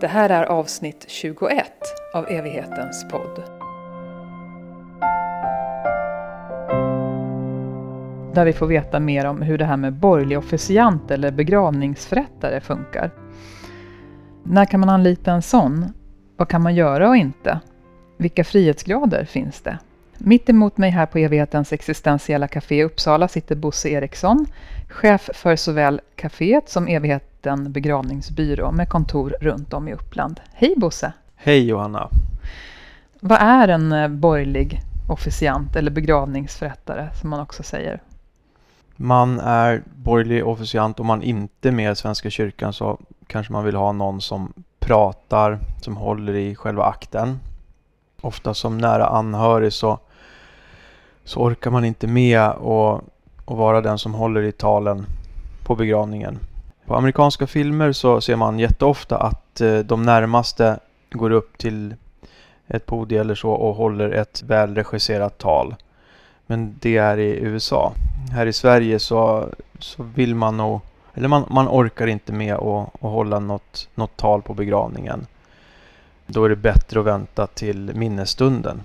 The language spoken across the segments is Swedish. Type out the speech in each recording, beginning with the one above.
Det här är avsnitt 21 av Evighetens podd. Där vi får veta mer om hur det här med borgerlig officiant eller begravningsförrättare funkar. När kan man anlita en sån? Vad kan man göra och inte? Vilka frihetsgrader finns det? Mitt emot mig här på Evighetens existentiella café i Uppsala sitter Bosse Eriksson, chef för såväl kaféet som Evigheten begravningsbyrå med kontor runt om i Uppland. Hej Bosse! Hej Johanna! Vad är en eh, borgerlig officiant eller begravningsförrättare som man också säger? Man är borgerlig officiant om man inte är med i Svenska kyrkan så kanske man vill ha någon som pratar, som håller i själva akten. Ofta som nära anhörig så så orkar man inte med och, och vara den som håller i talen på begravningen. På amerikanska filmer så ser man jätteofta att eh, de närmaste går upp till ett podium eller så och håller ett välregisserat tal. Men det är i USA. Här i Sverige så, så vill man nog, eller man, man orkar inte med att, att hålla något, något tal på begravningen. Då är det bättre att vänta till minnesstunden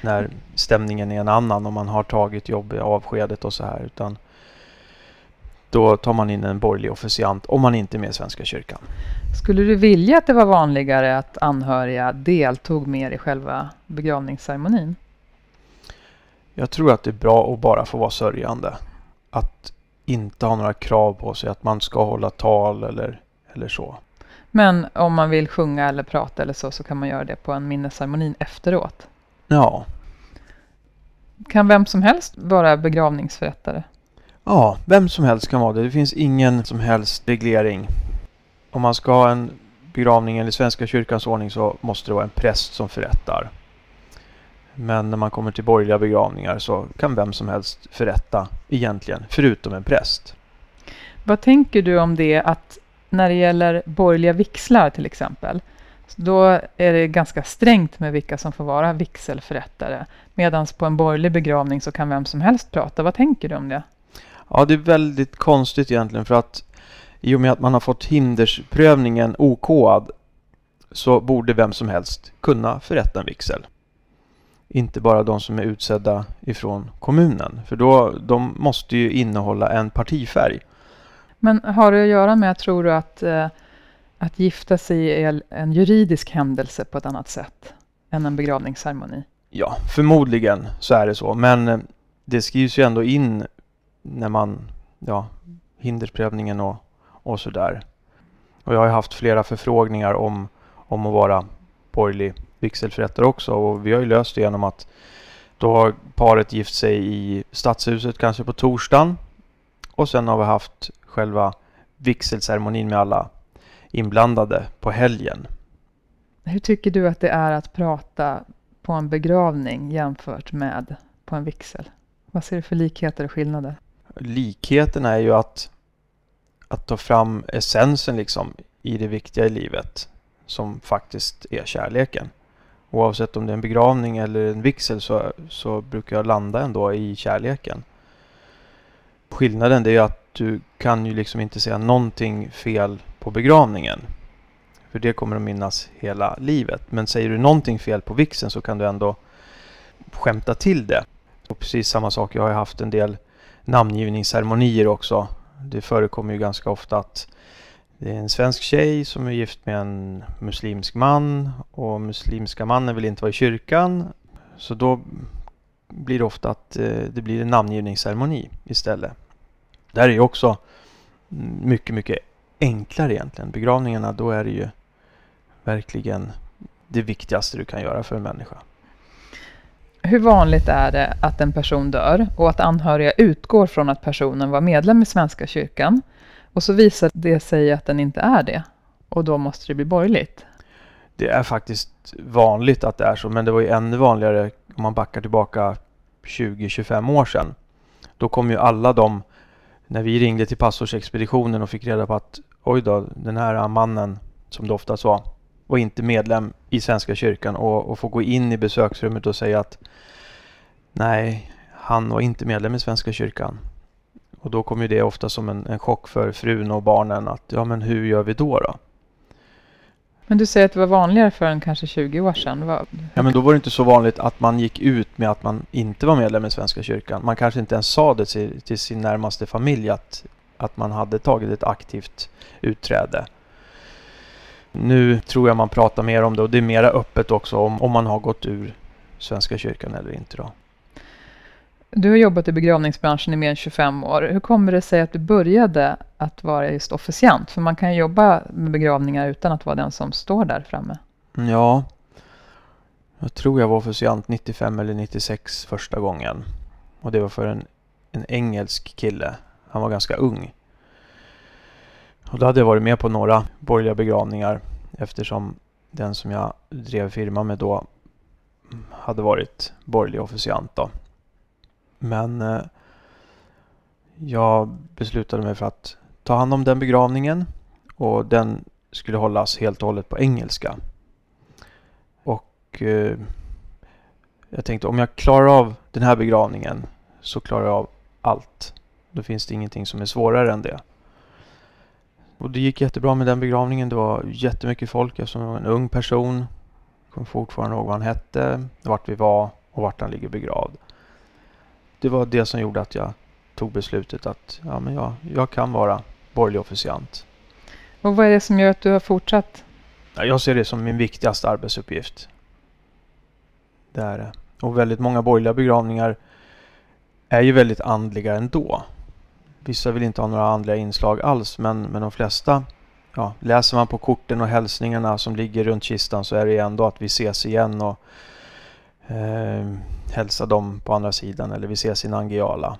när stämningen är en annan och man har tagit jobb i avskedet och så här. Utan då tar man in en borgerlig officiant om man inte är med i Svenska kyrkan. Skulle du vilja att det var vanligare att anhöriga deltog mer i själva begravningsceremonin? Jag tror att det är bra att bara få vara sörjande. Att inte ha några krav på sig att man ska hålla tal eller, eller så. Men om man vill sjunga eller prata eller så, så kan man göra det på en minnesceremoni efteråt? Ja. Kan vem som helst vara begravningsförrättare? Ja, vem som helst kan vara det. Det finns ingen som helst reglering. Om man ska ha en begravning enligt Svenska kyrkans ordning så måste det vara en präst som förrättar. Men när man kommer till borgerliga begravningar så kan vem som helst förrätta egentligen, förutom en präst. Vad tänker du om det att när det gäller borgerliga vixlar till exempel, då är det ganska strängt med vilka som får vara vigselförrättare. Medan på en borgerlig begravning så kan vem som helst prata. Vad tänker du om det? Ja, det är väldigt konstigt egentligen för att i och med att man har fått hindersprövningen OKad så borde vem som helst kunna förrätta en vigsel. Inte bara de som är utsedda ifrån kommunen. För då, de måste ju innehålla en partifärg. Men har det att göra med, tror du, att eh, att gifta sig är en juridisk händelse på ett annat sätt än en begravningsceremoni? Ja, förmodligen så är det så. Men eh, det skrivs ju ändå in när man, ja, hindersprövningen och, och sådär. Och jag har haft flera förfrågningar om, om att vara borgerlig vigselförrättare också. Och vi har ju löst det genom att då har paret gift sig i stadshuset kanske på torsdagen. Och sen har vi haft själva vigselceremonin med alla inblandade på helgen. Hur tycker du att det är att prata på en begravning jämfört med på en vigsel? Vad ser du för likheter och skillnader? Likheten är ju att, att ta fram essensen liksom i det viktiga i livet som faktiskt är kärleken. Oavsett om det är en begravning eller en vigsel så, så brukar jag landa ändå i kärleken. Skillnaden är ju att du kan ju liksom inte säga någonting fel på begravningen. För det kommer att minnas hela livet. Men säger du någonting fel på vixen så kan du ändå skämta till det. Och precis samma sak, jag har haft en del namngivningsceremonier också. Det förekommer ju ganska ofta att det är en svensk tjej som är gift med en muslimsk man och muslimska mannen vill inte vara i kyrkan. Så då blir det ofta att eh, det blir en namngivningsceremoni istället. Där är ju också mycket, mycket enklare egentligen. Begravningarna, då är det ju verkligen det viktigaste du kan göra för en människa. Hur vanligt är det att en person dör och att anhöriga utgår från att personen var medlem i Svenska kyrkan och så visar det sig att den inte är det och då måste det bli borgerligt? Det är faktiskt vanligt att det är så, men det var ju ännu vanligare om man backar tillbaka 20-25 år sedan. Då kom ju alla de, när vi ringde till pastorsexpeditionen och fick reda på att oj då, den här mannen, som det oftast var, var inte medlem i Svenska kyrkan och, och få gå in i besöksrummet och säga att nej, han var inte medlem i Svenska kyrkan. Och då kom ju det ofta som en, en chock för frun och barnen att ja men hur gör vi då då? Men du säger att det var vanligare för en kanske 20 år sedan. Vad- Ja, men då var det inte så vanligt att man gick ut med att man inte var medlem i Svenska kyrkan. Man kanske inte ens sa det till, till sin närmaste familj att, att man hade tagit ett aktivt utträde. Nu tror jag man pratar mer om det och det är mera öppet också om, om man har gått ur Svenska kyrkan eller inte. Då. Du har jobbat i begravningsbranschen i mer än 25 år. Hur kommer det sig att du började att vara just officiant? För man kan ju jobba med begravningar utan att vara den som står där framme. Ja, jag tror jag var officiant 95 eller 96 första gången. Och det var för en, en engelsk kille. Han var ganska ung. Och då hade jag varit med på några borgerliga begravningar eftersom den som jag drev firma med då hade varit borgerlig officiant. Då. Men eh, jag beslutade mig för att ta hand om den begravningen och den skulle hållas helt och hållet på engelska. Och eh, jag tänkte om jag klarar av den här begravningen så klarar jag av allt. Då finns det ingenting som är svårare än det. Och det gick jättebra med den begravningen. Det var jättemycket folk eftersom jag var en ung person. Jag kommer fortfarande ihåg vad han hette, vart vi var och vart han ligger begravd. Det var det som gjorde att jag tog beslutet att ja, men jag, jag kan vara borgerlig officiant. Och vad är det som gör att du har fortsatt? Ja, Jag ser det som min viktigaste arbetsuppgift. Det är det. Och väldigt många borgerliga begravningar är ju väldigt andliga ändå. Vissa vill inte ha några andliga inslag alls men, men de flesta, ja, läser man på korten och hälsningarna som ligger runt kistan så är det ändå att vi ses igen och eh, hälsa dem på andra sidan eller vi ses i Nangijala.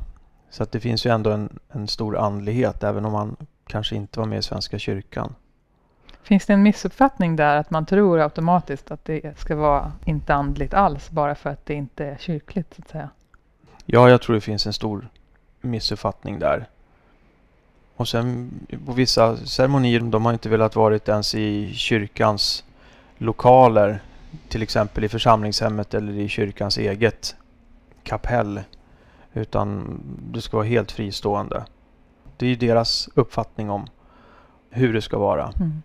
Så att det finns ju ändå en, en stor andlighet även om man kanske inte var med i Svenska kyrkan. Finns det en missuppfattning där att man tror automatiskt att det ska vara inte andligt alls bara för att det inte är kyrkligt så att säga? Ja, jag tror det finns en stor missuppfattning där. Och sen på vissa ceremonier, de har inte velat varit ens i kyrkans lokaler. Till exempel i församlingshemmet eller i kyrkans eget kapell. Utan det ska vara helt fristående. Det är ju deras uppfattning om hur det ska vara. Mm.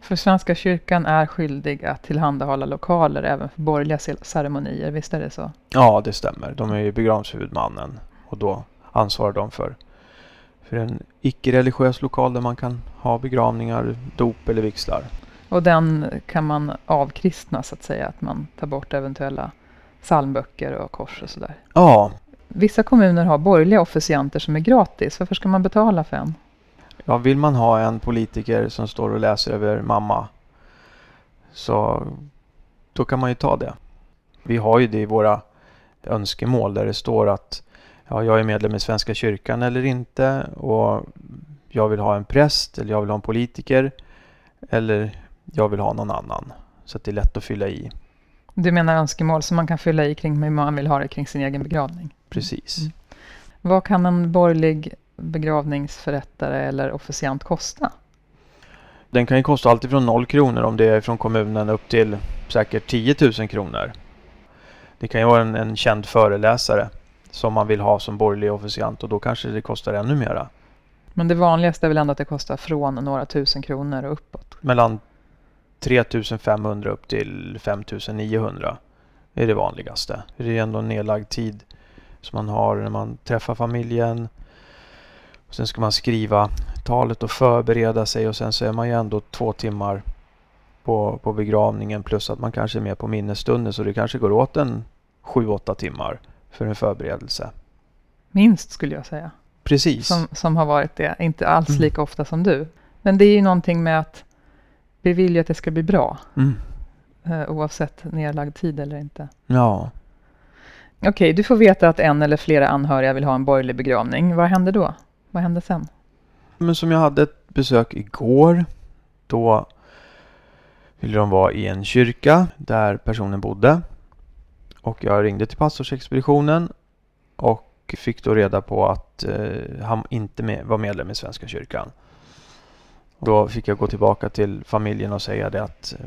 För Svenska kyrkan är skyldig att tillhandahålla lokaler även för borgerliga ce- ceremonier, visst är det så? Ja, det stämmer. De är ju begravningshuvudmannen och då ansvarar de för, för en icke-religiös lokal där man kan ha begravningar, dop eller vigslar. Och den kan man avkristna så att säga, att man tar bort eventuella psalmböcker och kors och sådär. Ja, Vissa kommuner har borgerliga officianter som är gratis. Varför ska man betala för en? ja, vill man ha en politiker som står och läser över mamma så då kan man ju ta det. Vi har ju det i våra önskemål där det står att ja, jag är medlem i Svenska kyrkan eller inte och jag vill ha en präst eller jag vill ha en politiker eller jag vill ha någon annan. Så att det är lätt att fylla i. Du menar önskemål som man kan fylla i kring hur man vill ha det kring sin egen begravning? Precis. Mm. Vad kan en borgerlig begravningsförrättare eller officiant kosta? Den kan ju kosta allt ifrån 0 kronor om det är från kommunen upp till säkert 10 000 kronor. Det kan ju vara en, en känd föreläsare som man vill ha som borgerlig officiant och då kanske det kostar ännu mera. Men det vanligaste är väl ändå att det kostar från några tusen kronor och uppåt? Mellan 3 500 upp till 5 900 är det vanligaste. Det är ändå en nedlagd tid som man har när man träffar familjen. Och sen ska man skriva talet och förbereda sig och sen så är man ju ändå två timmar på, på begravningen plus att man kanske är med på minnesstunden så det kanske går åt en 7-8 timmar för en förberedelse. Minst skulle jag säga. Precis. Som, som har varit det. Inte alls Mm. lika ofta som du. Men det är ju någonting med att vi vill ju att det ska bli bra. Mm. Eh, oavsett nedlagd tid eller inte. Ja. Okej, du får veta att en eller flera anhöriga vill ha en borgerlig begravning. Vad händer då? Vad händer sen? Men som jag hade ett besök igår. Då ville de vara i en kyrka där personen bodde. Och jag ringde till pastorsexpeditionen och fick då reda på att eh, han inte med, var medlem i Svenska kyrkan. Då fick jag gå tillbaka till familjen och säga det att eh,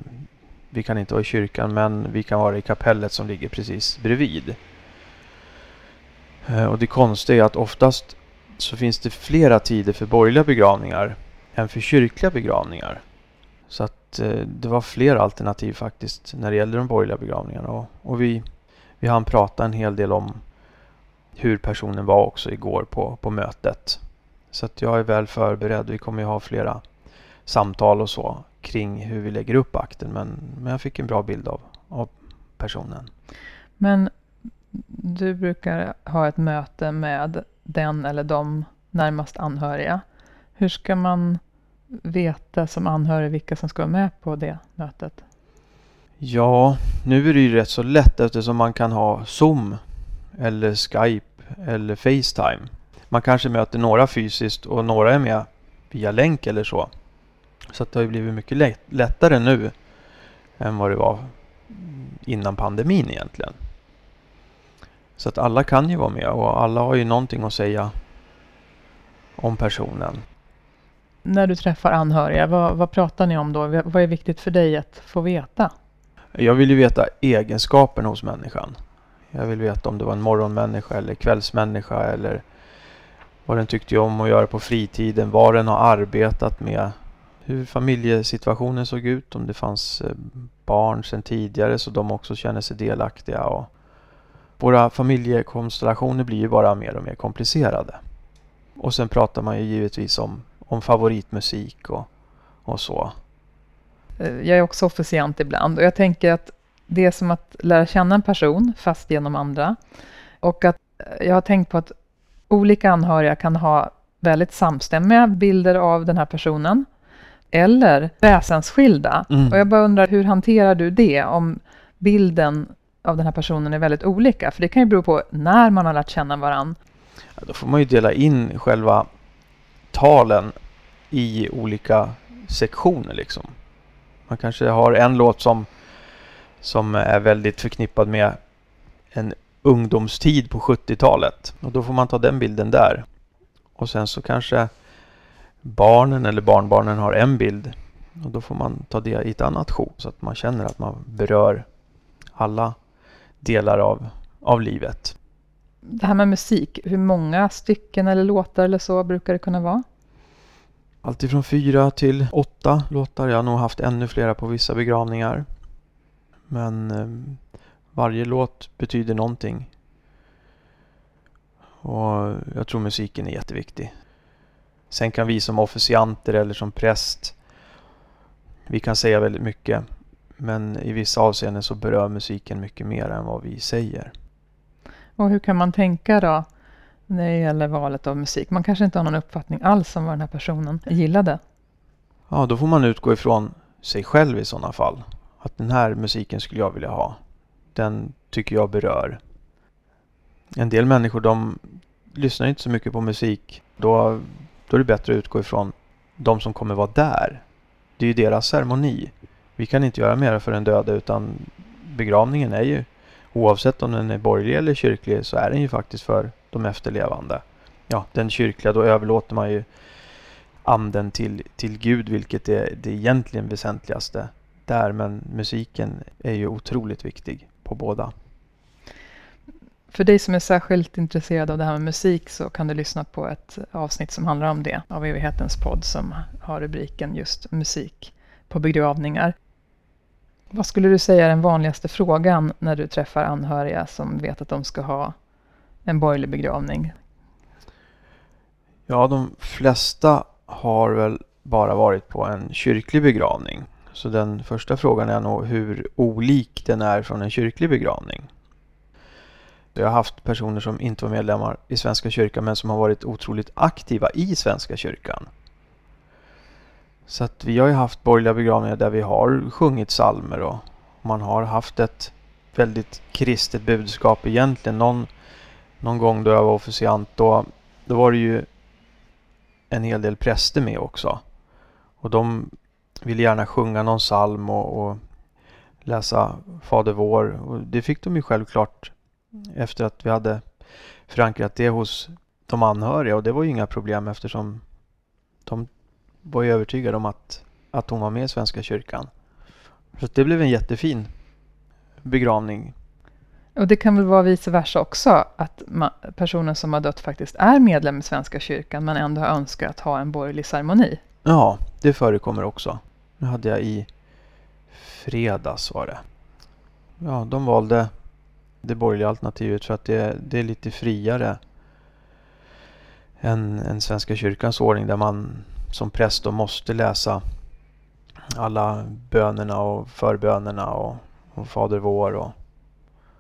vi kan inte vara i kyrkan men vi kan vara i kapellet som ligger precis bredvid. Eh, och det konstiga är att oftast så finns det flera tider för borgerliga begravningar än för kyrkliga begravningar. Så att eh, det var fler alternativ faktiskt när det gäller de borgerliga begravningarna. Och, och vi, vi hann prata en hel del om hur personen var också igår på, på mötet. Så att jag är väl förberedd. Vi kommer ju ha flera samtal och så kring hur vi lägger upp akten. Men, men jag fick en bra bild av, av personen. Men du brukar ha ett möte med den eller de närmast anhöriga. Hur ska man veta som anhörig vilka som ska vara med på det mötet? Ja, nu är det ju rätt så lätt eftersom man kan ha Zoom eller Skype eller Facetime. Man kanske möter några fysiskt och några är med via länk eller så. Så det har ju blivit mycket lättare nu än vad det var innan pandemin egentligen. Så att alla kan ju vara med och alla har ju någonting att säga om personen. När du träffar anhöriga, vad, vad pratar ni om då? Vad är viktigt för dig att få veta? Jag vill ju veta egenskaperna hos människan. Jag vill veta om det var en morgonmänniska eller kvällsmänniska eller vad den tyckte om att göra på fritiden, vad den har arbetat med, hur familjesituationen såg ut, om det fanns eh, barn sedan tidigare så de också känner sig delaktiga. Och våra familjekonstellationer blir ju bara mer och mer komplicerade. Och sen pratar man ju givetvis om, om favoritmusik och, och så. Eh, jag är också officiant ibland och jag tänker att det är som att lära känna en person fast genom andra. Och att eh, jag har tänkt på att olika anhöriga kan ha väldigt samstämmiga bilder av den här personen eller väsensskilda. Mm. Och jag bara undrar, hur hanterar du det om bilden av den här personen är väldigt olika? För det kan ju bero på när man har lärt känna varandra. Ja, då får man ju dela in själva talen i olika sektioner liksom. Man kanske har en låt som, som är väldigt förknippad med en ungdomstid på 70-talet. Och då får man ta den bilden där. Och sen så kanske barnen eller barnbarnen har en bild. Och då får man ta det i ett annat sjok så att man känner att man berör alla delar av, av livet. Det här med musik, hur många stycken eller låtar eller så brukar det kunna vara? Alltifrån fyra till åtta låtar. Jag har nog haft ännu flera på vissa begravningar. Men eh, varje låt betyder någonting. Och jag tror musiken är jätteviktig. Sen kan vi som officianter eller som präst, vi kan säga väldigt mycket. Men i vissa avseenden så berör musiken mycket mer än vad vi säger. Och hur kan man tänka då när det gäller valet av musik? Man kanske inte har någon uppfattning alls om vad den här personen gillade. Ja, då får man utgå ifrån sig själv i sådana fall. Att den här musiken skulle jag vilja ha. Den tycker jag berör. En del människor de lyssnar inte så mycket på musik. Då, då är det bättre att utgå ifrån de som kommer vara där. Det är ju deras ceremoni. Vi kan inte göra mer för den döda utan begravningen är ju oavsett om den är borgerlig eller kyrklig så är den ju faktiskt för de efterlevande. Ja, den kyrkliga då överlåter man ju anden till, till Gud vilket är det egentligen väsentligaste där men musiken är ju otroligt viktig på båda. För dig som är särskilt intresserad av det här med musik så kan du lyssna på ett avsnitt som handlar om det av evighetens podd som har rubriken just musik på begravningar. Vad skulle du säga är den vanligaste frågan när du träffar anhöriga som vet att de ska ha en borgerlig begravning? Ja, de flesta har väl bara varit på en kyrklig begravning. Så den första frågan är nog hur olik den är från en kyrklig begravning. Jag har haft personer som inte var medlemmar i Svenska kyrkan men som har varit otroligt aktiva i Svenska kyrkan. Så att vi har ju haft borgerliga begravningar där vi har sjungit psalmer och man har haft ett väldigt kristet budskap egentligen. Någon, någon gång då jag var officiant då, då var det ju en hel del präster med också. Och de ville gärna sjunga någon psalm och, och läsa Fader vår. Och det fick de ju självklart efter att vi hade förankrat det hos de anhöriga och det var ju inga problem eftersom de var ju övertygade om att, att hon var med i Svenska kyrkan. Så det blev en jättefin begravning. Och det kan väl vara vice versa också, att personen som har dött faktiskt är medlem i Svenska kyrkan men ändå har önskat ha en borgerlig ceremoni? Ja, det förekommer också. Nu hade jag i fredags var det. Ja, de valde det borgerliga alternativet för att det, det är lite friare än, än Svenska kyrkans ordning där man som präst då måste läsa alla bönerna och förbönerna och, och Fader vår. Och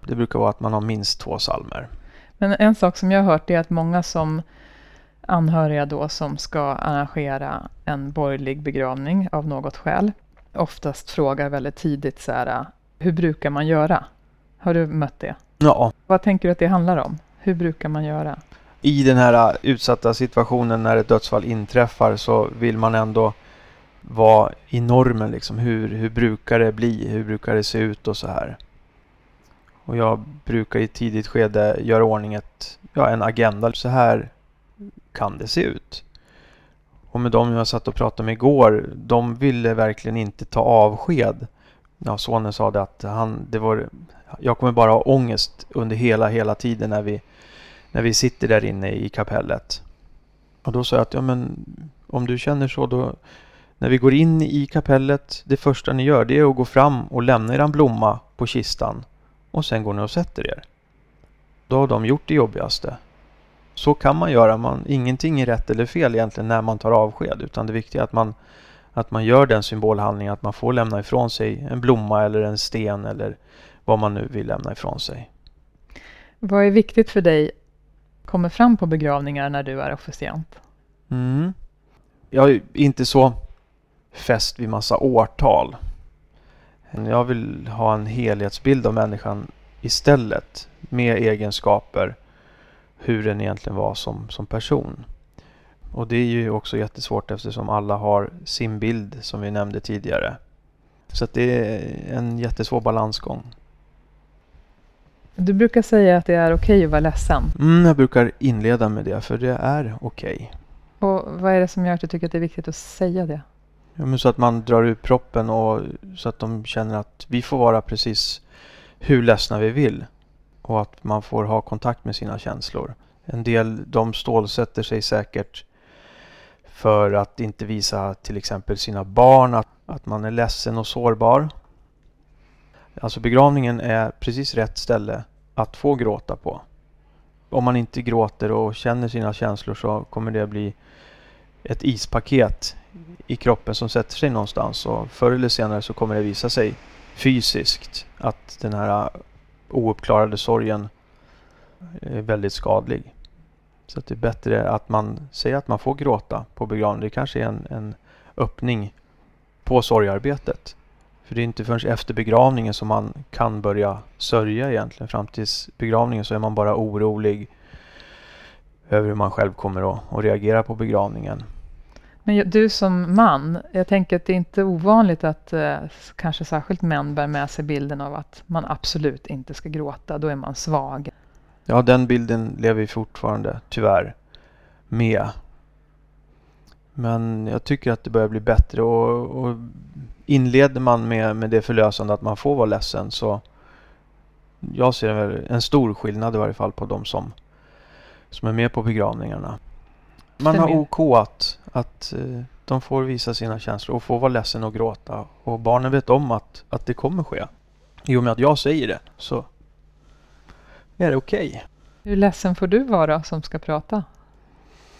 det brukar vara att man har minst två salmer. Men en sak som jag har hört är att många som anhöriga då som ska arrangera en borgerlig begravning av något skäl oftast frågar väldigt tidigt så här, hur brukar man göra? Har du mött det? Ja. Vad tänker du att det handlar om? Hur brukar man göra? I den här utsatta situationen när ett dödsfall inträffar så vill man ändå vara i normen liksom. Hur, hur brukar det bli? Hur brukar det se ut och så här? Och jag brukar i ett tidigt skede göra ordning ett, ja, en agenda. Så här kan det se ut. Och med dem jag satt och pratade med igår, de ville verkligen inte ta avsked. Ja, sonen sa det att han, det var, jag kommer bara ha ångest under hela, hela tiden när vi, när vi sitter där inne i kapellet. Och då sa jag att, ja men om du känner så då, när vi går in i kapellet, det första ni gör det är att gå fram och lämna er blomma på kistan och sen går ni och sätter er. Då har de gjort det jobbigaste. Så kan man göra. Man, ingenting är rätt eller fel egentligen när man tar avsked. Utan det viktiga är att man, att man gör den symbolhandlingen att man får lämna ifrån sig en blomma eller en sten eller vad man nu vill lämna ifrån sig. Vad är viktigt för dig kommer fram på begravningar när du är officiant? Mm. Jag är inte så fäst vid massa årtal. Jag vill ha en helhetsbild av människan istället med egenskaper hur den egentligen var som, som person. Och det är ju också jättesvårt eftersom alla har sin bild som vi nämnde tidigare. Så det är en jättesvår balansgång. Du brukar säga att det är okej okay att vara ledsen. Mm, jag brukar inleda med det, för det är okej. Okay. Och vad är det som gör att du tycker att det är viktigt att säga det? Ja, men så att man drar ut proppen och så att de känner att vi får vara precis hur ledsna vi vill. Och att man får ha kontakt med sina känslor. En del de stålsätter sig säkert för att inte visa till exempel sina barn att, att man är ledsen och sårbar. Alltså begravningen är precis rätt ställe att få gråta på. Om man inte gråter och känner sina känslor så kommer det bli ett ispaket i kroppen som sätter sig någonstans och förr eller senare så kommer det visa sig fysiskt att den här ouppklarade sorgen är väldigt skadlig. Så det är bättre att man säger att man får gråta på begravningen. Det kanske är en, en öppning på sorgarbetet. För det är inte förrän efter begravningen som man kan börja sörja egentligen. Fram till begravningen så är man bara orolig över hur man själv kommer att, att reagera på begravningen. Men du som man, jag tänker att det är inte ovanligt att eh, kanske särskilt män bär med sig bilden av att man absolut inte ska gråta, då är man svag. Ja, den bilden lever vi fortfarande, tyvärr, med. Men jag tycker att det börjar bli bättre och, och inleder man med, med det förlösande att man får vara ledsen så jag ser en, en stor skillnad i varje fall på de som, som är med på begravningarna. Man har OK att, uh, de får visa sina känslor och får vara ledsen och gråta. Och barnen vet om att, att det kommer ske. I och med att jag säger det så är det okej. Okay. Hur ledsen får du vara som ska prata?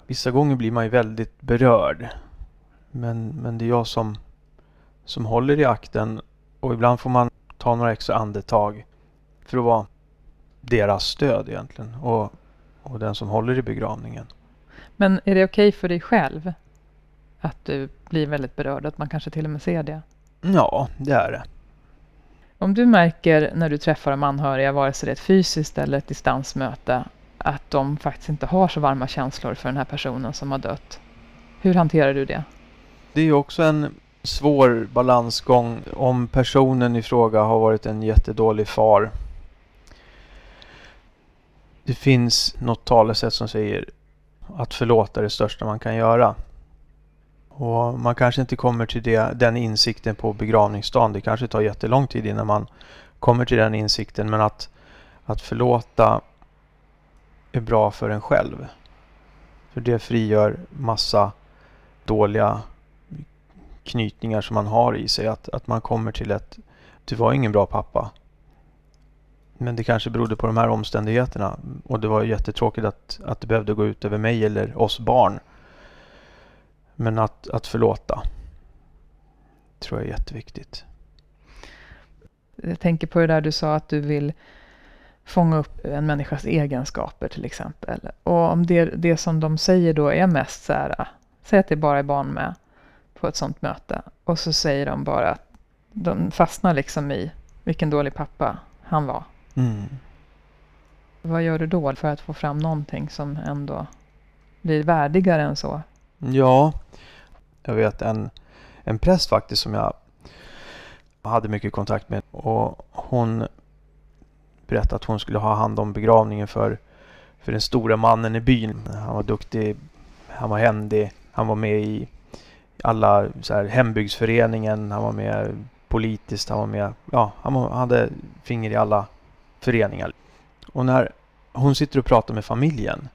Vissa gånger blir man ju väldigt berörd. Men, men det är jag som, som håller i akten och ibland får man ta några extra andetag för att vara deras stöd egentligen och, och den som håller i begravningen. Men är det okej okay för dig själv att du blir väldigt berörd, att man kanske till och med ser det? Ja, det är det. Om du märker när du träffar de anhöriga, vare sig det är ett fysiskt eller ett distansmöte, att de faktiskt inte har så varma känslor för den här personen som har dött. Hur hanterar du det? Det är också en svår balansgång om personen i fråga har varit en jättedålig far. Det finns något talesätt som säger att förlåta är det största man kan göra. Och man kanske inte kommer till det, den insikten på begravningsdagen. Det kanske tar jättelång tid innan man kommer till den insikten. Men att, att förlåta är bra för en själv. För det frigör massa dåliga knytningar som man har i sig. Att, att man kommer till ett, du var ingen bra pappa. Men det kanske berodde på de här omständigheterna. Och det var jättetråkigt att, att det behövde gå ut över mig eller oss barn. Men att, att förlåta tror jag är jätteviktigt. Jag tänker på det där du sa att du vill fånga upp en människas egenskaper till exempel. Och om det, det som de säger då är mest så här, säg att det bara är barn med på ett sånt möte. Och så säger de bara att de fastnar liksom i vilken dålig pappa han var. Mm. Vad gör du då för att få fram någonting som ändå blir värdigare än så? Ja, jag vet en, en präst faktiskt som jag hade mycket kontakt med. Och hon berättade att hon skulle ha hand om begravningen för, för den stora mannen i byn. Han var duktig, han var händig, han var med i alla så här, hembygdsföreningen, han var med politiskt, han var med, ja, han hade finger i alla föreningar. Och när hon sitter och pratar med familjen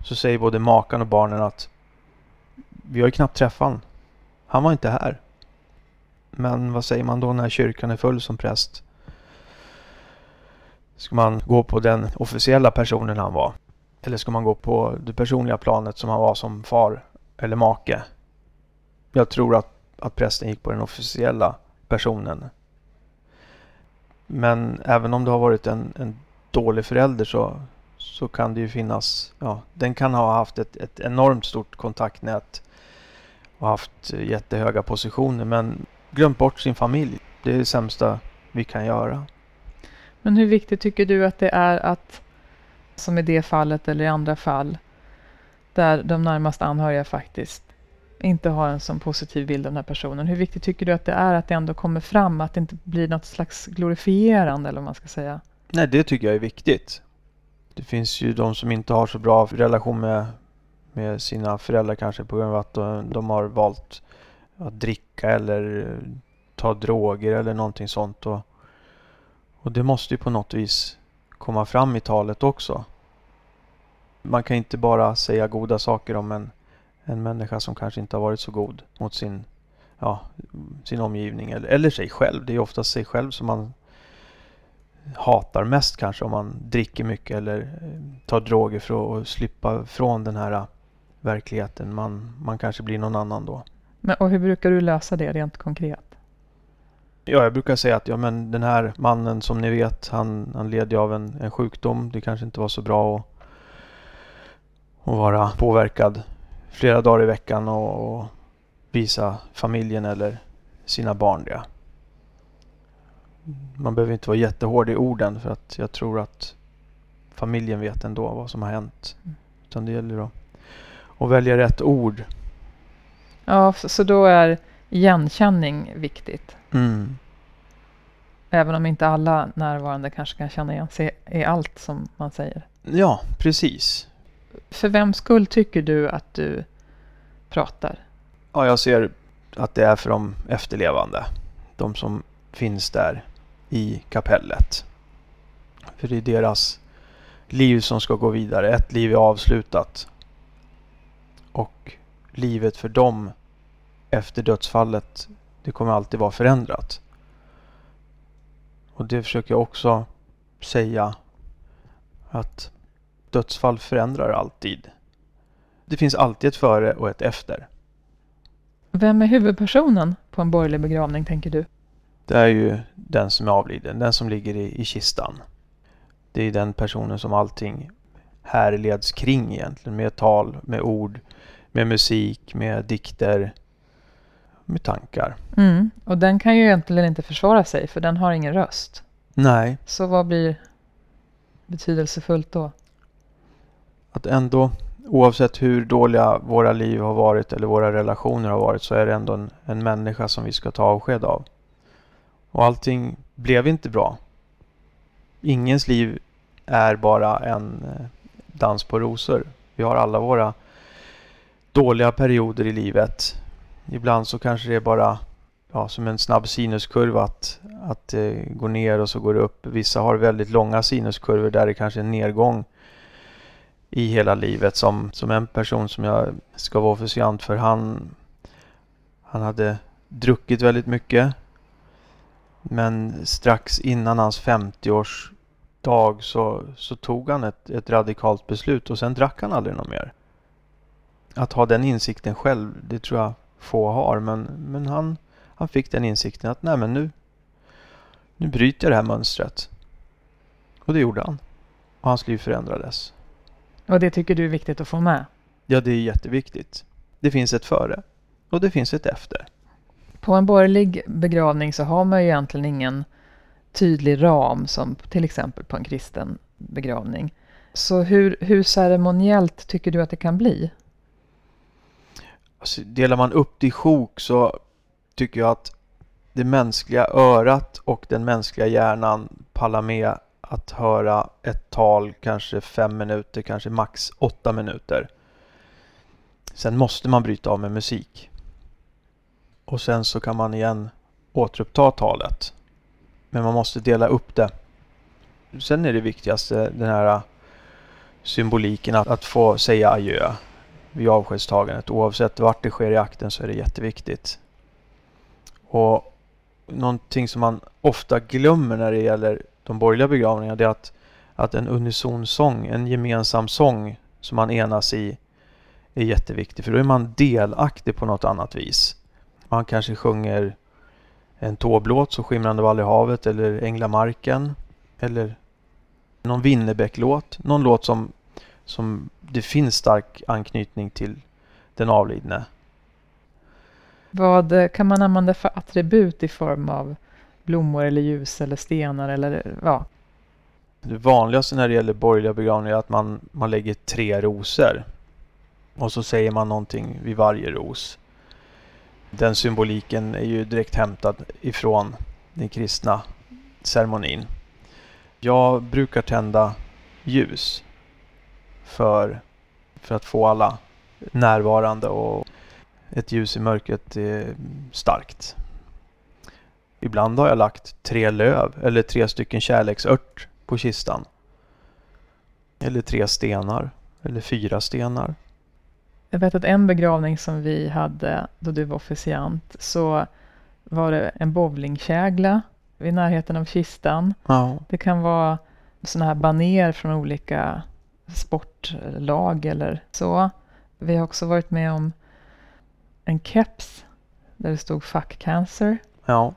så säger både makan och barnen att vi har ju knappt träffat honom. Han var inte här. Men vad säger man då när kyrkan är full som präst? Ska man gå på den officiella personen han var? Eller ska man gå på det personliga planet som han var som far eller make? Jag tror att, att prästen gick på den officiella personen. Men även om du har varit en, en dålig förälder så, så kan det ju finnas, ja, den kan ha haft ett, ett enormt stort kontaktnät och haft jättehöga positioner men glömt bort sin familj. Det är det sämsta vi kan göra. Men hur viktigt tycker du att det är att, som i det fallet eller i andra fall, där de närmast anhöriga faktiskt inte har en sån positiv bild av den här personen. Hur viktigt tycker du att det är att det ändå kommer fram, att det inte blir något slags glorifierande eller vad man ska säga? Nej, det tycker jag är viktigt. Det finns ju de som inte har så bra relation med, med sina föräldrar kanske på grund av att de, de har valt att dricka eller ta droger eller någonting sånt. Och, och det måste ju på något vis komma fram i talet också. Man kan inte bara säga goda saker om en, en människa som kanske inte har varit så god mot sin, ja, sin omgivning eller, eller sig själv. Det är oftast sig själv som man hatar mest kanske om man dricker mycket eller eh, tar droger för att slippa från den här verkligheten. Man, man kanske blir någon annan då. Men, och hur brukar du lösa det rent konkret? Ja, jag brukar säga att ja, men den här mannen som ni vet, han, han led ju av en, en sjukdom. Det kanske inte var så bra att, att vara påverkad flera dagar i veckan och, och visa familjen eller sina barn det. Man behöver inte vara jättehård i orden för att jag tror att familjen vet ändå vad som har hänt. Mm. Utan det gäller att, att välja rätt ord. Ja, så då är igenkänning viktigt. Mm. Även om inte alla närvarande kanske kan känna igen sig i allt som man säger. Ja, precis. För vem skull tycker du att du pratar? Ja, jag ser att det är för de efterlevande. De som finns där i kapellet. För det är deras liv som ska gå vidare. Ett liv är avslutat. Och livet för dem efter dödsfallet, det kommer alltid vara förändrat. Och det försöker jag också säga att dödsfall förändrar alltid. Det finns alltid ett före och ett efter. Vem är huvudpersonen på en borgerlig begravning tänker du? Det är ju den som är avliden, den som ligger i, i kistan. Det är den personen som allting härleds kring egentligen med tal, med ord, med musik, med dikter, med tankar. Mm. Och den kan ju egentligen inte försvara sig för den har ingen röst. Nej. Så vad blir betydelsefullt då? Att ändå, oavsett hur dåliga våra liv har varit eller våra relationer har varit så är det ändå en, en människa som vi ska ta avsked av. Och allting blev inte bra. Ingens liv är bara en eh, dans på rosor. Vi har alla våra dåliga perioder i livet. Ibland så kanske det är bara ja, som en snabb sinuskurva att, att eh, det går ner och så går det upp. Vissa har väldigt långa sinuskurvor där det kanske är en nedgång i hela livet. Som, som en person som jag ska vara officiant för, han, han hade druckit väldigt mycket. Men strax innan hans 50-årsdag så, så tog han ett, ett radikalt beslut och sen drack han aldrig något mer. Att ha den insikten själv, det tror jag få har. Men, men han, han fick den insikten att nej men nu, nu bryter jag det här mönstret. Och det gjorde han. Och hans liv förändrades. Och det tycker du är viktigt att få med? Ja, det är jätteviktigt. Det finns ett före och det finns ett efter. På en borgerlig begravning så har man ju egentligen ingen tydlig ram som till exempel på en kristen begravning. Så hur, hur ceremoniellt tycker du att det kan bli? Alltså, delar man upp det i sjok så tycker jag att det mänskliga örat och den mänskliga hjärnan pallar med att höra ett tal kanske fem minuter, kanske max åtta minuter. Sen måste man bryta av med musik. Och sen så kan man igen återuppta talet. Men man måste dela upp det. Sen är det viktigaste den här symboliken att, att få säga adjö vid avskedstagandet. Oavsett vart det sker i akten så är det jätteviktigt. Och någonting som man ofta glömmer när det gäller de borgerliga begravningarna det är att, att en unison sång, en gemensam sång som man enas i är jätteviktig. För då är man delaktig på något annat vis. Man kanske sjunger en tåblåt, så Skimrande vall i havet eller Änglamarken. Eller någon Winnerbäck-låt. Någon låt som, som det finns stark anknytning till den avlidne. Vad kan man använda för attribut i form av blommor eller ljus eller stenar eller ja? Det vanligaste när det gäller borgerliga begravningar är att man, man lägger tre rosor. Och så säger man någonting vid varje ros. Den symboliken är ju direkt hämtad ifrån den kristna ceremonin. Jag brukar tända ljus för, för att få alla närvarande och ett ljus i mörkret är starkt. Ibland har jag lagt tre löv eller tre stycken kärleksört på kistan. Eller tre stenar eller fyra stenar. Jag vet att en begravning som vi hade då du var officiant så var det en bowlingkägla i närheten av kistan. Ja. Det kan vara sådana här baner från olika sportlag eller så. Vi har också varit med om en keps där det stod Fuck Cancer. Ja.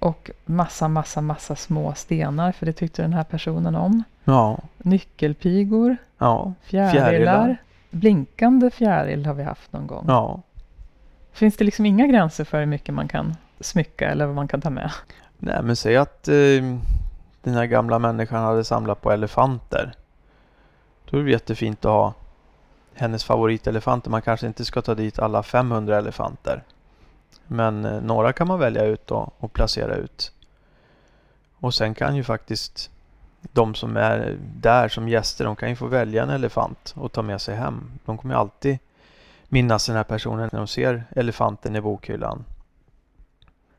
Och massa, massa, massa små stenar, för det tyckte den här personen om. Ja. Nyckelpigor, Ja. fjärilar. Fjärilar. Blinkande fjäril har vi haft någon gång. Ja. Finns det liksom inga gränser för hur mycket man kan smycka eller vad man kan ta med? Nej men säg att eh, den här gamla människan hade samlat på elefanter. Då är det jättefint att ha hennes favoritelefanter. Man kanske inte ska ta dit alla 500 elefanter. Men eh, några kan man välja ut och, och placera ut. Och sen kan ju faktiskt de som är där som gäster, de kan ju få välja en elefant och ta med sig hem. De kommer ju alltid minnas den här personen när de ser elefanten i bokhyllan.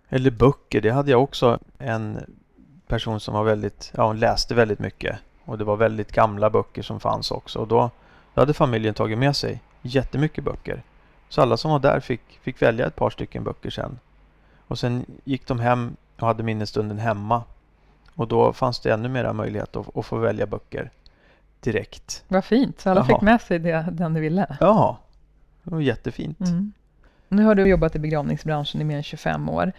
Eller böcker, det hade jag också en person som var väldigt, ja hon läste väldigt mycket. Och det var väldigt gamla böcker som fanns också. Och då, då hade familjen tagit med sig jättemycket böcker. Så alla som var där fick, fick välja ett par stycken böcker sen. Och sen gick de hem och hade minnesstunden hemma. Och då fanns det ännu mera möjlighet att, att få välja böcker direkt. Vad fint, så alla Jaha. fick med sig det, den de ville. Ja, det var jättefint. Mm. Nu har du jobbat i begravningsbranschen i mer än 25 år.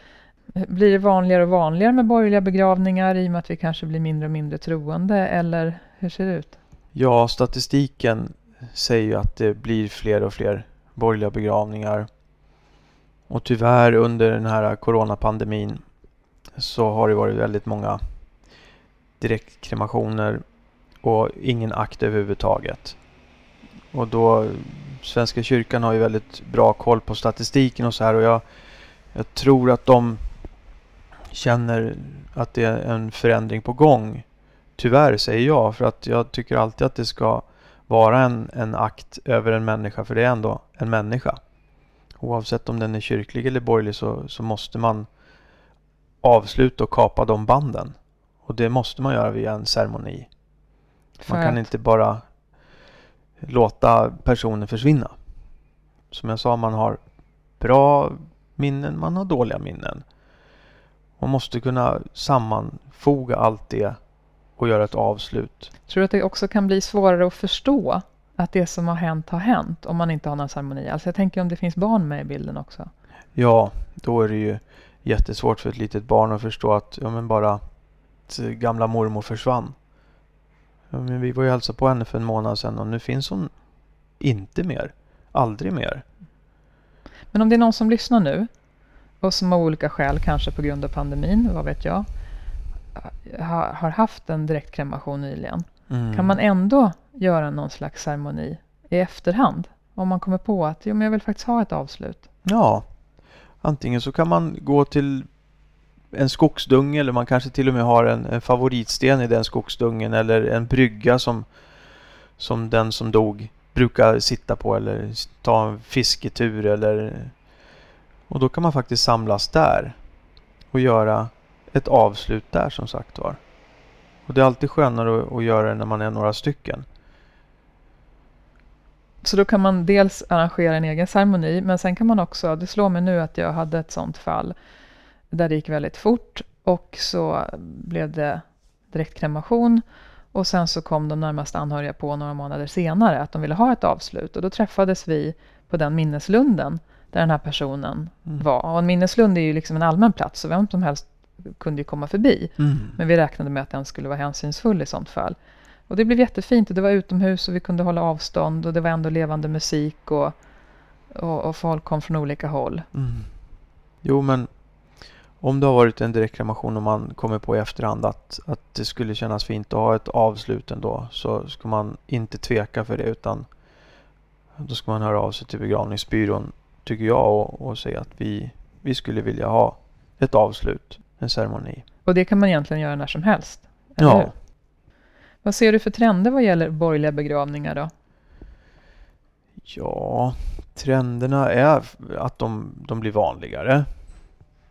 Blir det vanligare och vanligare med borgerliga begravningar i och med att vi kanske blir mindre och mindre troende, eller hur ser det ut? Ja, statistiken säger ju att det blir fler och fler borgerliga begravningar. Och tyvärr under den här coronapandemin så har det varit väldigt många direktkremationer och ingen akt överhuvudtaget. Och då, Svenska kyrkan har ju väldigt bra koll på statistiken och så här och jag, jag tror att de känner att det är en förändring på gång. Tyvärr säger jag för att jag tycker alltid att det ska vara en, en akt över en människa för det är ändå en människa. Oavsett om den är kyrklig eller borgerlig så, så måste man avsluta och kapa de banden. Och det måste man göra via en ceremoni. För Man kan att- inte bara låta personen försvinna. Som jag sa, man har bra minnen, man har dåliga minnen. Man måste kunna sammanfoga allt det och göra ett avslut. Tror du att det också kan bli svårare att förstå att det som har hänt har hänt om man inte har någon ceremoni? Alltså jag tänker om det finns barn med i bilden också. Ja, då är det ju jättesvårt för ett litet barn att förstå att ja, men bara gamla mormor försvann. Ja, men vi var ju hälsa på henne för en månad sedan och nu finns hon inte mer. Aldrig mer. Men om det är någon som lyssnar nu och som av olika skäl, kanske på grund av pandemin, vad vet jag, har haft en direktkremation nyligen. Mm. Kan man ändå göra någon slags ceremoni i efterhand? Om man kommer på att jo, men jag vill faktiskt ha ett avslut. Ja, antingen så kan man gå till en skogsdunge eller man kanske till och med har en, en favoritsten i den skogsdungen eller en brygga som, som den som dog brukar sitta på eller ta en fisketur eller och då kan man faktiskt samlas där och göra ett avslut där som sagt var. Och det är alltid skönare att, att göra det när man är några stycken. Så då kan man dels arrangera en egen ceremoni, men sen kan man också, det slår mig nu att jag hade ett sånt fall där det gick väldigt fort och så blev det direktkremation och sen så kom de närmast anhöriga på några månader senare att de ville ha ett avslut och då träffades vi på den minneslunden där den här personen mm. var. Och en minneslund är ju liksom en allmän plats så vem som helst kunde ju komma förbi. Mm. Men vi räknade med att den skulle vara hänsynsfull i sånt fall. Och det blev jättefint och det var utomhus och vi kunde hålla avstånd och det var ändå levande musik och, och, och folk kom från olika håll. Mm. Jo men om det har varit en direktreklamation och man kommer på i efterhand att, att det skulle kännas fint att ha ett avslut ändå så ska man inte tveka för det utan då ska man höra av sig till begravningsbyrån tycker jag och, och säga att vi, vi skulle vilja ha ett avslut, en ceremoni. Och det kan man egentligen göra när som helst? ja. Hur? Vad ser du för trender vad gäller borgerliga begravningar då? Ja, trenderna är att de, de blir vanligare.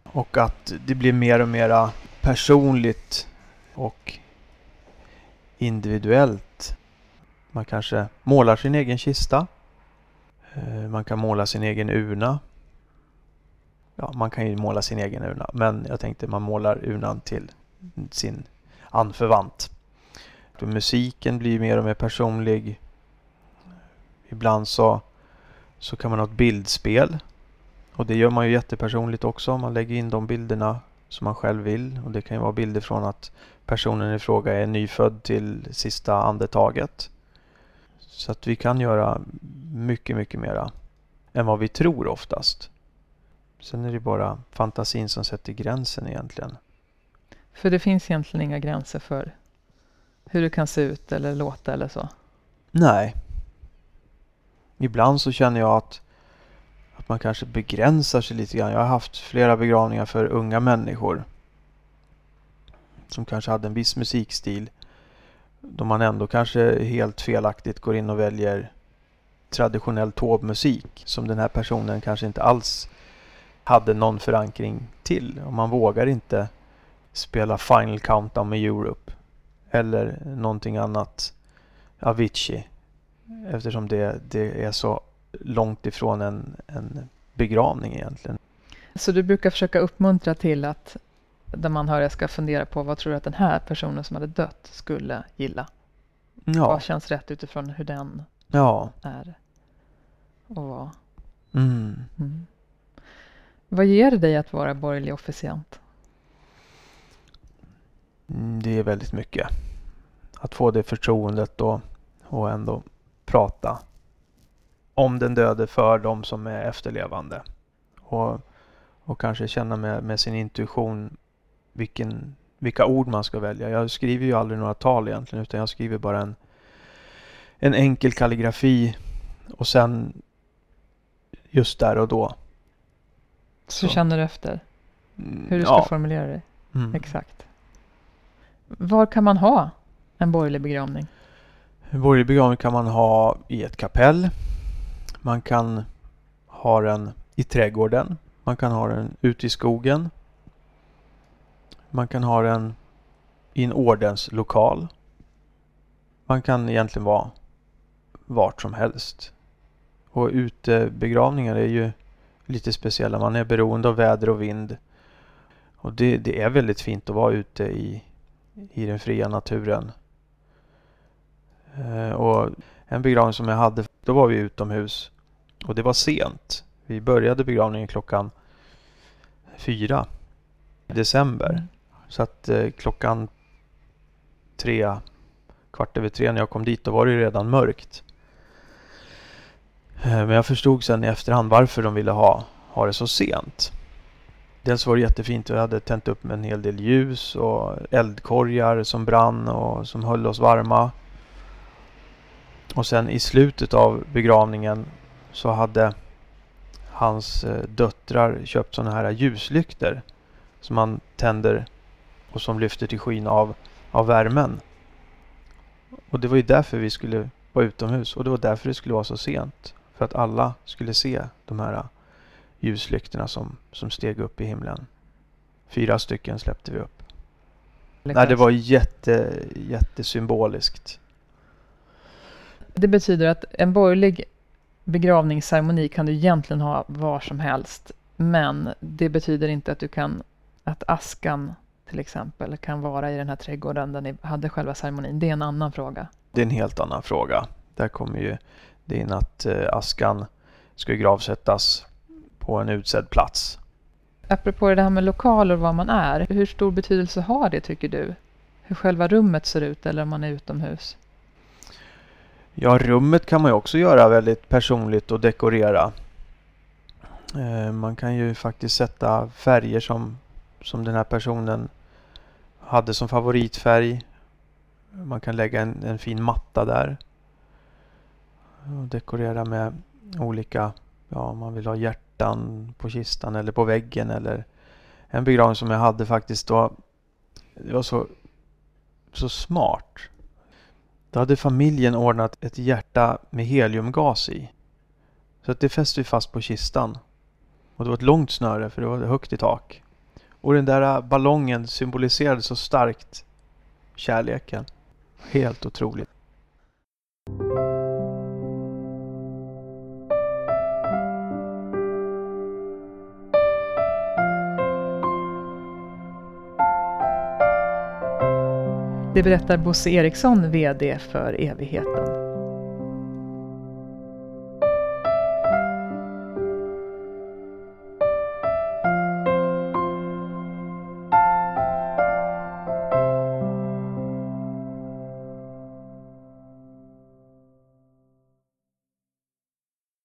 Och att det blir mer och mer personligt och individuellt. Man kanske målar sin egen kista. Eh, man kan måla sin egen urna. Ja, man kan ju måla sin egen urna, men jag tänkte man målar urnan till sin anförvant. Musiken blir mer och mer personlig. Ibland så, så kan man ha ett bildspel och det gör man ju jättepersonligt också. Man lägger in de bilderna som man själv vill. Och det kan ju vara bilder från att personen i fråga är nyfödd till sista andetaget. Så att vi kan göra mycket, mycket mera än vad vi tror oftast. Sen är det bara fantasin som sätter gränsen egentligen. För det finns egentligen inga gränser för hur det kan se ut eller låta eller så? Nej. Ibland så känner jag att att man kanske begränsar sig lite grann. Jag har haft flera begravningar för unga människor som kanske hade en viss musikstil då man ändå kanske helt felaktigt går in och väljer traditionell tåbmusik som den här personen kanske inte alls hade någon förankring till. Och man vågar inte spela Final Countdown med Europe eller någonting annat Avicii eftersom det, det är så långt ifrån en, en begravning egentligen. Så du brukar försöka uppmuntra till att de anhöriga ska fundera på vad tror du att den här personen som hade dött skulle gilla? Ja. Vad känns rätt utifrån hur den ja. är och vad? Mm. Mm. Vad ger det dig att vara borgerlig officiant? Mm, det är väldigt mycket. Att få det förtroendet och, och ändå prata om den döde för de som är efterlevande. Och, och kanske känna med, med sin intuition vilken, vilka ord man ska välja. Jag skriver ju aldrig några tal egentligen utan jag skriver bara en, en enkel kalligrafi och sen just där och då. Så, Så känner du efter mm, hur du ska ja. formulera dig? Mm. Exakt. Var kan man ha en borgerlig begravning? En borgerlig begravning kan man ha i ett kapell man kan ha den i trädgården. Man kan ha den ute i skogen. Man kan ha den i en ordenslokal. Man kan egentligen vara vart som helst. Och utebegravningar är ju lite speciella. Man är beroende av väder och vind. Och det, det är väldigt fint att vara ute i, i den fria naturen. Eh, och en begravning som jag hade, då var vi utomhus. Och det var sent. Vi började begravningen klockan fyra i december. Mm. Så att eh, klockan tre, kvart över tre när jag kom dit, då var det redan mörkt. Eh, men jag förstod sen i efterhand varför de ville ha, ha det så sent. Dels var det jättefint. Vi hade tänt upp med en hel del ljus och eldkorgar som brann och som höll oss varma. Och sen i slutet av begravningen så hade hans eh, döttrar köpt sådana här ljuslykter som man tänder och som lyfter till skyn av, av värmen. Och det var ju därför vi skulle vara utomhus och det var därför det skulle vara så sent. För att alla skulle se de här ljuslyktorna som, som steg upp i himlen. Fyra stycken släppte vi upp. Nej, det var jätte, jättesymboliskt. Det betyder att en borgerlig begravningsceremoni kan du egentligen ha var som helst. Men det betyder inte att du kan att askan till exempel kan vara i den här trädgården där ni hade själva ceremonin. Det är en annan fråga. Det är en helt annan fråga. Där kommer ju det in att eh, askan ska gravsättas på en utsedd plats. Apropå det här med lokaler och var man är. Hur stor betydelse har det tycker du? Hur själva rummet ser ut eller om man är utomhus? Ja, rummet kan man ju också göra väldigt personligt och dekorera. Eh, man kan ju faktiskt sätta färger som, som den här personen hade som favoritfärg. Man kan lägga en, en fin matta där. Och dekorera med olika, ja om man vill ha hjärtan på kistan eller på väggen eller en begravning som jag hade faktiskt då. Det var så, så smart. Då hade familjen ordnat ett hjärta med heliumgas i. Så att det fäste vi fast på kistan. Och det var ett långt snöre för det var högt i tak. Och den där ballongen symboliserade så starkt kärleken. Helt otroligt. Det berättar Bosse Eriksson, VD för Evigheten.